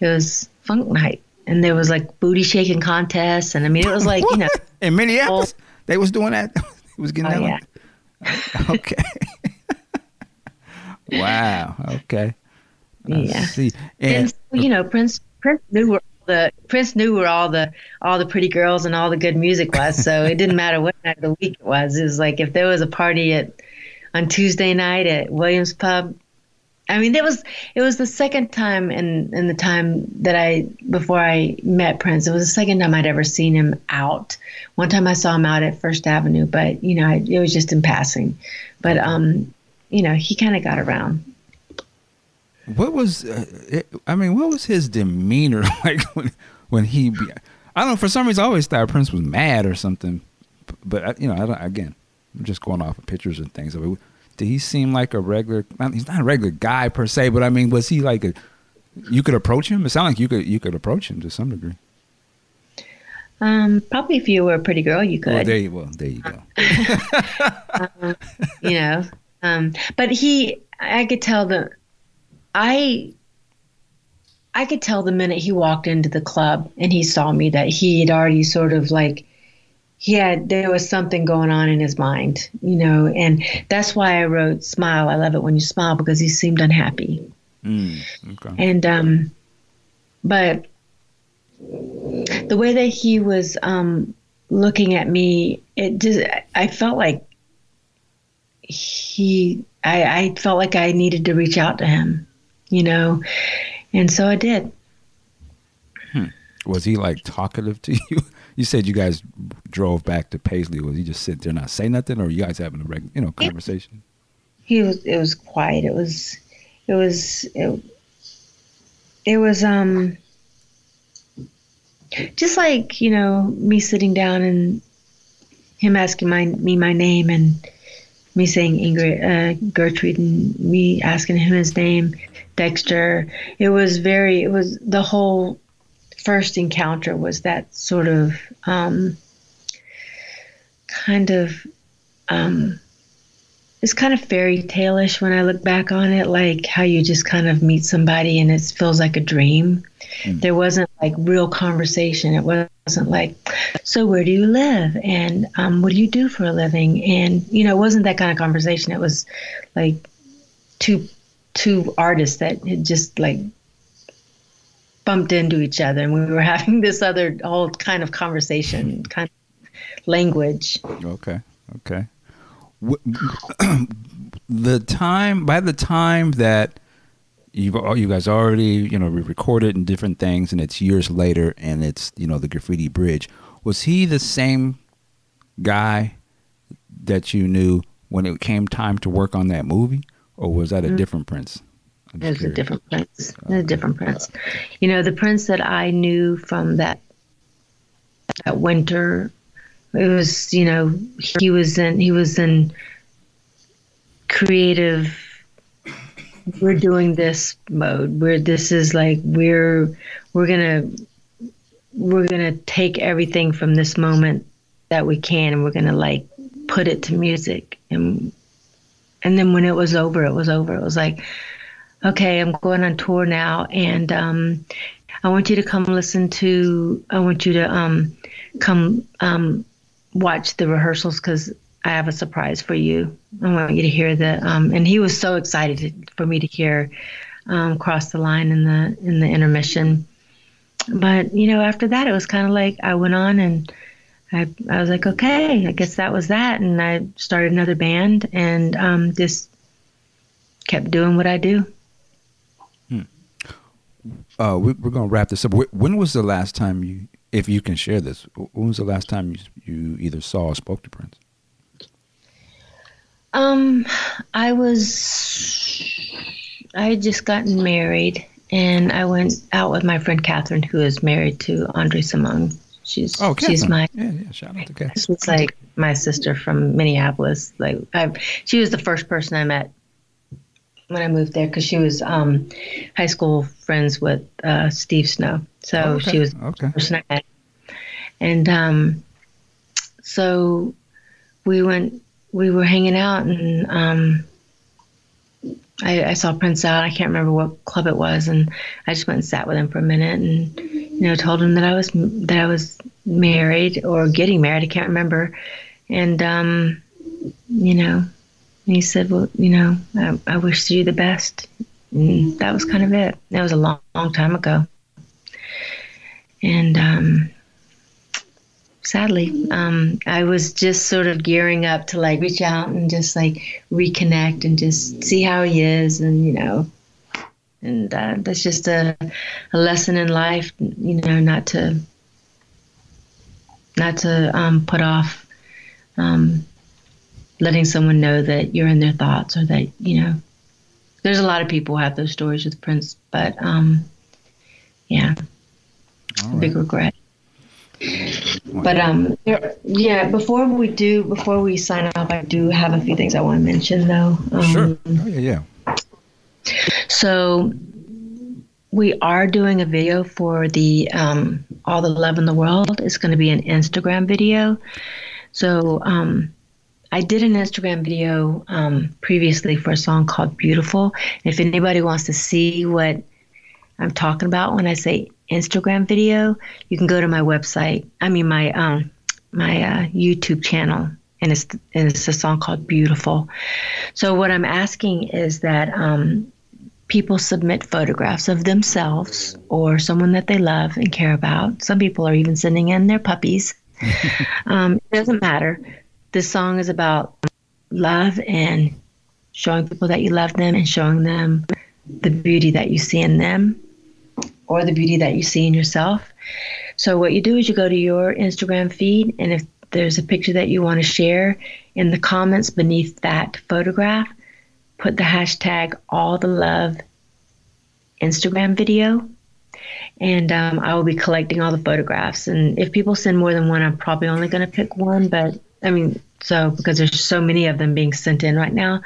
it was funk night, and there was like booty shaking contests, and I mean it was like you know in minneapolis they was doing that it was getting Oh, that one? okay wow okay I Yeah. see. and And you know Prince Prince knew where all the Prince knew where all the all the pretty girls and all the good music was. So it didn't matter what night of the week it was. It was like if there was a party at on Tuesday night at Williams Pub. I mean, it was it was the second time in in the time that I before I met Prince. It was the second time I'd ever seen him out. One time I saw him out at First Avenue, but you know I, it was just in passing. But um, you know he kind of got around. what was uh, it, I mean, what was his demeanor like when when he? Be, I don't know. For some reason, I always thought Prince was mad or something. But, uh, you know, I don't, again, I'm just going off of pictures and things. I mean, did he seem like a regular? He's not a regular guy per se, but I mean, was he like a? You could approach him. It sounded like you could you could approach him to some degree. Um, probably if you were a pretty girl, you could. Well, there you well, there you go. you know. Um, but he, I could tell the, I, I could tell the minute he walked into the club and he saw me that he had already sort of like, he had there was something going on in his mind, you know, and that's why I wrote "Smile." I love it when you smile because he seemed unhappy, Mm, okay. and um, but the way that he was um looking at me, it just I felt like he I, I felt like I needed to reach out to him, you know, and so I did. Was he like talkative to you? You said you guys drove back to Paisley. Was he just sit there not say nothing, or you guys having a reg- you know conversation? He was it was quiet. It was it was it, it was um just like you know me sitting down and him asking my me my name and me saying Ingrid uh, Gertrude and me asking him his name Dexter. It was very it was the whole first encounter was that sort of um, kind of um, it's kind of fairy tale-ish when I look back on it, like how you just kind of meet somebody and it feels like a dream. There wasn't like real conversation. It wasn't like, so where do you live and um, what do you do for a living? And you know, it wasn't that kind of conversation. It was like two two artists that had just like bumped into each other, and we were having this other whole kind of conversation, kind of language. Okay, okay. the time by the time that you've you guys already you know recorded and different things and it's years later and it's you know the graffiti bridge was he the same guy that you knew when it came time to work on that movie or was that a mm-hmm. different prince it was curious. a different prince a different prince you know the prince that i knew from that that winter it was you know he was in he was in creative we're doing this mode. Where this is like we're we're gonna we're gonna take everything from this moment that we can and we're gonna like put it to music. And and then when it was over it was over. It was like okay i'm going on tour now and um i want you to come listen to i want you to um come um watch the rehearsals because I have a surprise for you. I want you to hear the. Um, and he was so excited for me to hear um, cross the line in the in the intermission. But you know, after that, it was kind of like I went on and I I was like, okay, I guess that was that, and I started another band and um, just kept doing what I do. Hmm. Uh, we, are to wrap this up. When was the last time you, if you can share this, when was the last time you, you either saw or spoke to Prince? Um, I was, I had just gotten married, and I went out with my friend Catherine, who is married to Andre Cymone. She's oh, she's my yeah, yeah. Shout out to Catherine. She's like my sister from Minneapolis. Like I, she was the first person I met when I moved there because she was um, high school friends with uh, Steve Snow. So oh, okay. she was okay. the person I met, and um, so we went we were hanging out and um, I, I, saw Prince out. I can't remember what club it was, and I just went and sat with him for a minute, and you know, told him that I was that I was married or getting married. I can't remember, and um, you know, he said, "Well, you know, I, I wish you the best." And that was kind of it. That was a long, long time ago, and um, sadly. Um, I was just sort of gearing up to like reach out and just like reconnect and just see how he is, and you know, and uh, that's just a, a lesson in life, you know, not to not to um, put off um, letting someone know that you're in their thoughts or that you know. There's a lot of people who have those stories with Prince, but um, yeah, right. big regret. But um, there, yeah. Before we do, before we sign off, I do have a few things I want to mention, though. Um, sure. Oh, yeah, yeah. So we are doing a video for the um, All the Love in the World. It's going to be an Instagram video. So um, I did an Instagram video um, previously for a song called Beautiful. If anybody wants to see what I'm talking about when I say Instagram video, you can go to my website. I mean my um my uh, YouTube channel, and it's and it's a song called Beautiful. So what I'm asking is that um, people submit photographs of themselves or someone that they love and care about. Some people are even sending in their puppies. um, it doesn't matter. This song is about love and showing people that you love them and showing them the beauty that you see in them or the beauty that you see in yourself. So, what you do is you go to your Instagram feed, and if there's a picture that you want to share, in the comments beneath that photograph, put the hashtag all the love Instagram video. And um, I will be collecting all the photographs. And if people send more than one, I'm probably only going to pick one. But I mean, so because there's so many of them being sent in right now.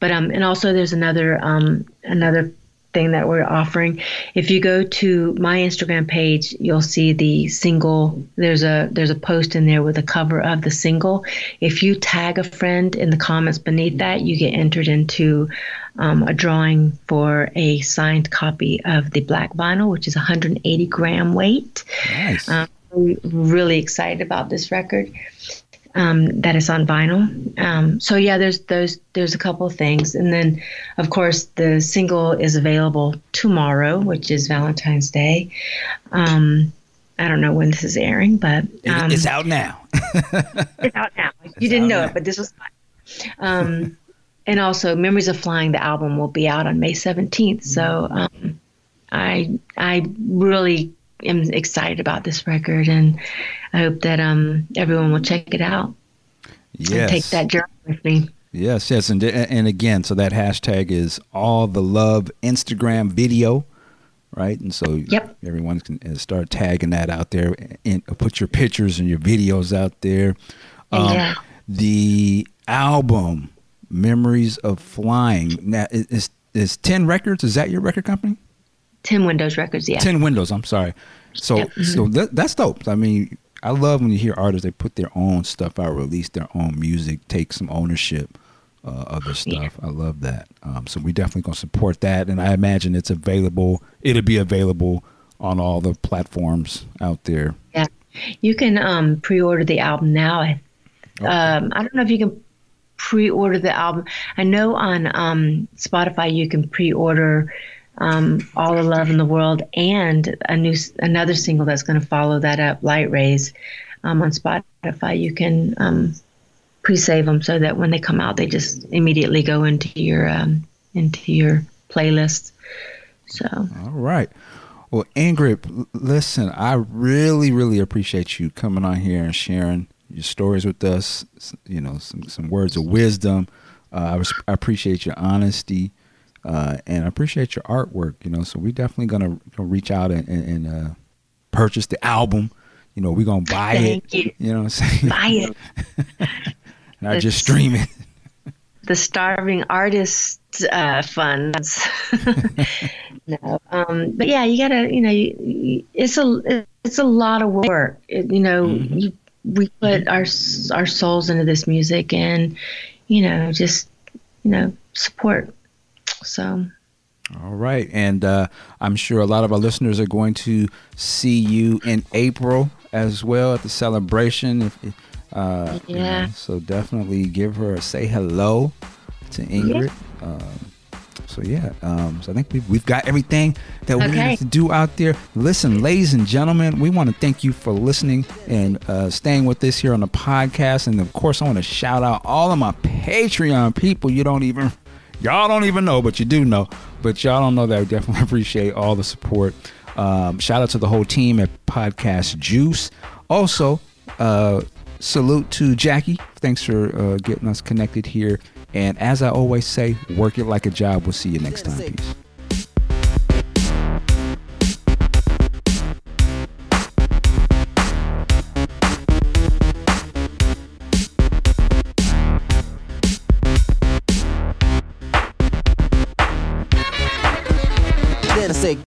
But um, and also there's another um, another thing that we're offering. If you go to my Instagram page, you'll see the single. There's a there's a post in there with a cover of the single. If you tag a friend in the comments beneath that, you get entered into um, a drawing for a signed copy of the black vinyl, which is 180 gram weight. Nice. Um, really excited about this record um, that is on vinyl. Um, so yeah, there's there's there's a couple of things, and then of course the single is available tomorrow, which is Valentine's Day. Um, I don't know when this is airing, but um, it's out now. it's out now. You it's didn't know now. it, but this was. Um, and also, Memories of Flying, the album will be out on May 17th. So um, I I really am excited about this record, and I hope that um, everyone will check it out. Yes. And take that journey with me. Yes, yes, and and again, so that hashtag is all the love Instagram video, right? And so yep. everyone can uh, start tagging that out there and put your pictures and your videos out there. Um, yeah. The album Memories of Flying now is is Ten Records. Is that your record company? Ten Windows Records, yeah. Ten Windows. I'm sorry. So yep. so that, that's dope. I mean, I love when you hear artists they put their own stuff out, release their own music, take some ownership uh, of their stuff. Yeah. I love that. Um, so we definitely gonna support that, and I imagine it's available. It'll be available on all the platforms out there. Yeah, you can um, pre-order the album now. Okay. Um, I don't know if you can pre-order the album. I know on um, Spotify you can pre-order um, All the Love in the World, and a new another single that's going to follow that up, Light Rays, um, on Spotify. You can um, pre-save them so that when they come out, they just immediately go into your um, into your playlist. So, all right. Well, Ingrid, listen, I really, really appreciate you coming on here and sharing your stories with us. You know, some some words of wisdom. Uh, I, I appreciate your honesty. Uh, and I appreciate your artwork. You know, so we definitely gonna, gonna reach out and, and, and uh, purchase the album. You know, we're gonna buy Thank it. You. you know what I'm saying? Buy it. Not just stream it. The starving artist uh, funds. no, um, but yeah, you gotta. You know, you, it's a it's a lot of work. It, you know, mm-hmm. you, we put our our souls into this music, and you know, just you know, support so. All right. And uh, I'm sure a lot of our listeners are going to see you in April as well at the celebration. If, uh, yeah. You know, so definitely give her a say hello to Ingrid. Yeah. Um, so yeah, um, so I think we've, we've got everything that we okay. need to do out there. Listen, ladies and gentlemen, we want to thank you for listening and uh, staying with us here on the podcast. And of course, I want to shout out all of my Patreon people. You don't even Y'all don't even know, but you do know. But y'all don't know that. I definitely appreciate all the support. Um, shout out to the whole team at Podcast Juice. Also, uh, salute to Jackie. Thanks for uh, getting us connected here. And as I always say, work it like a job. We'll see you next time. Peace.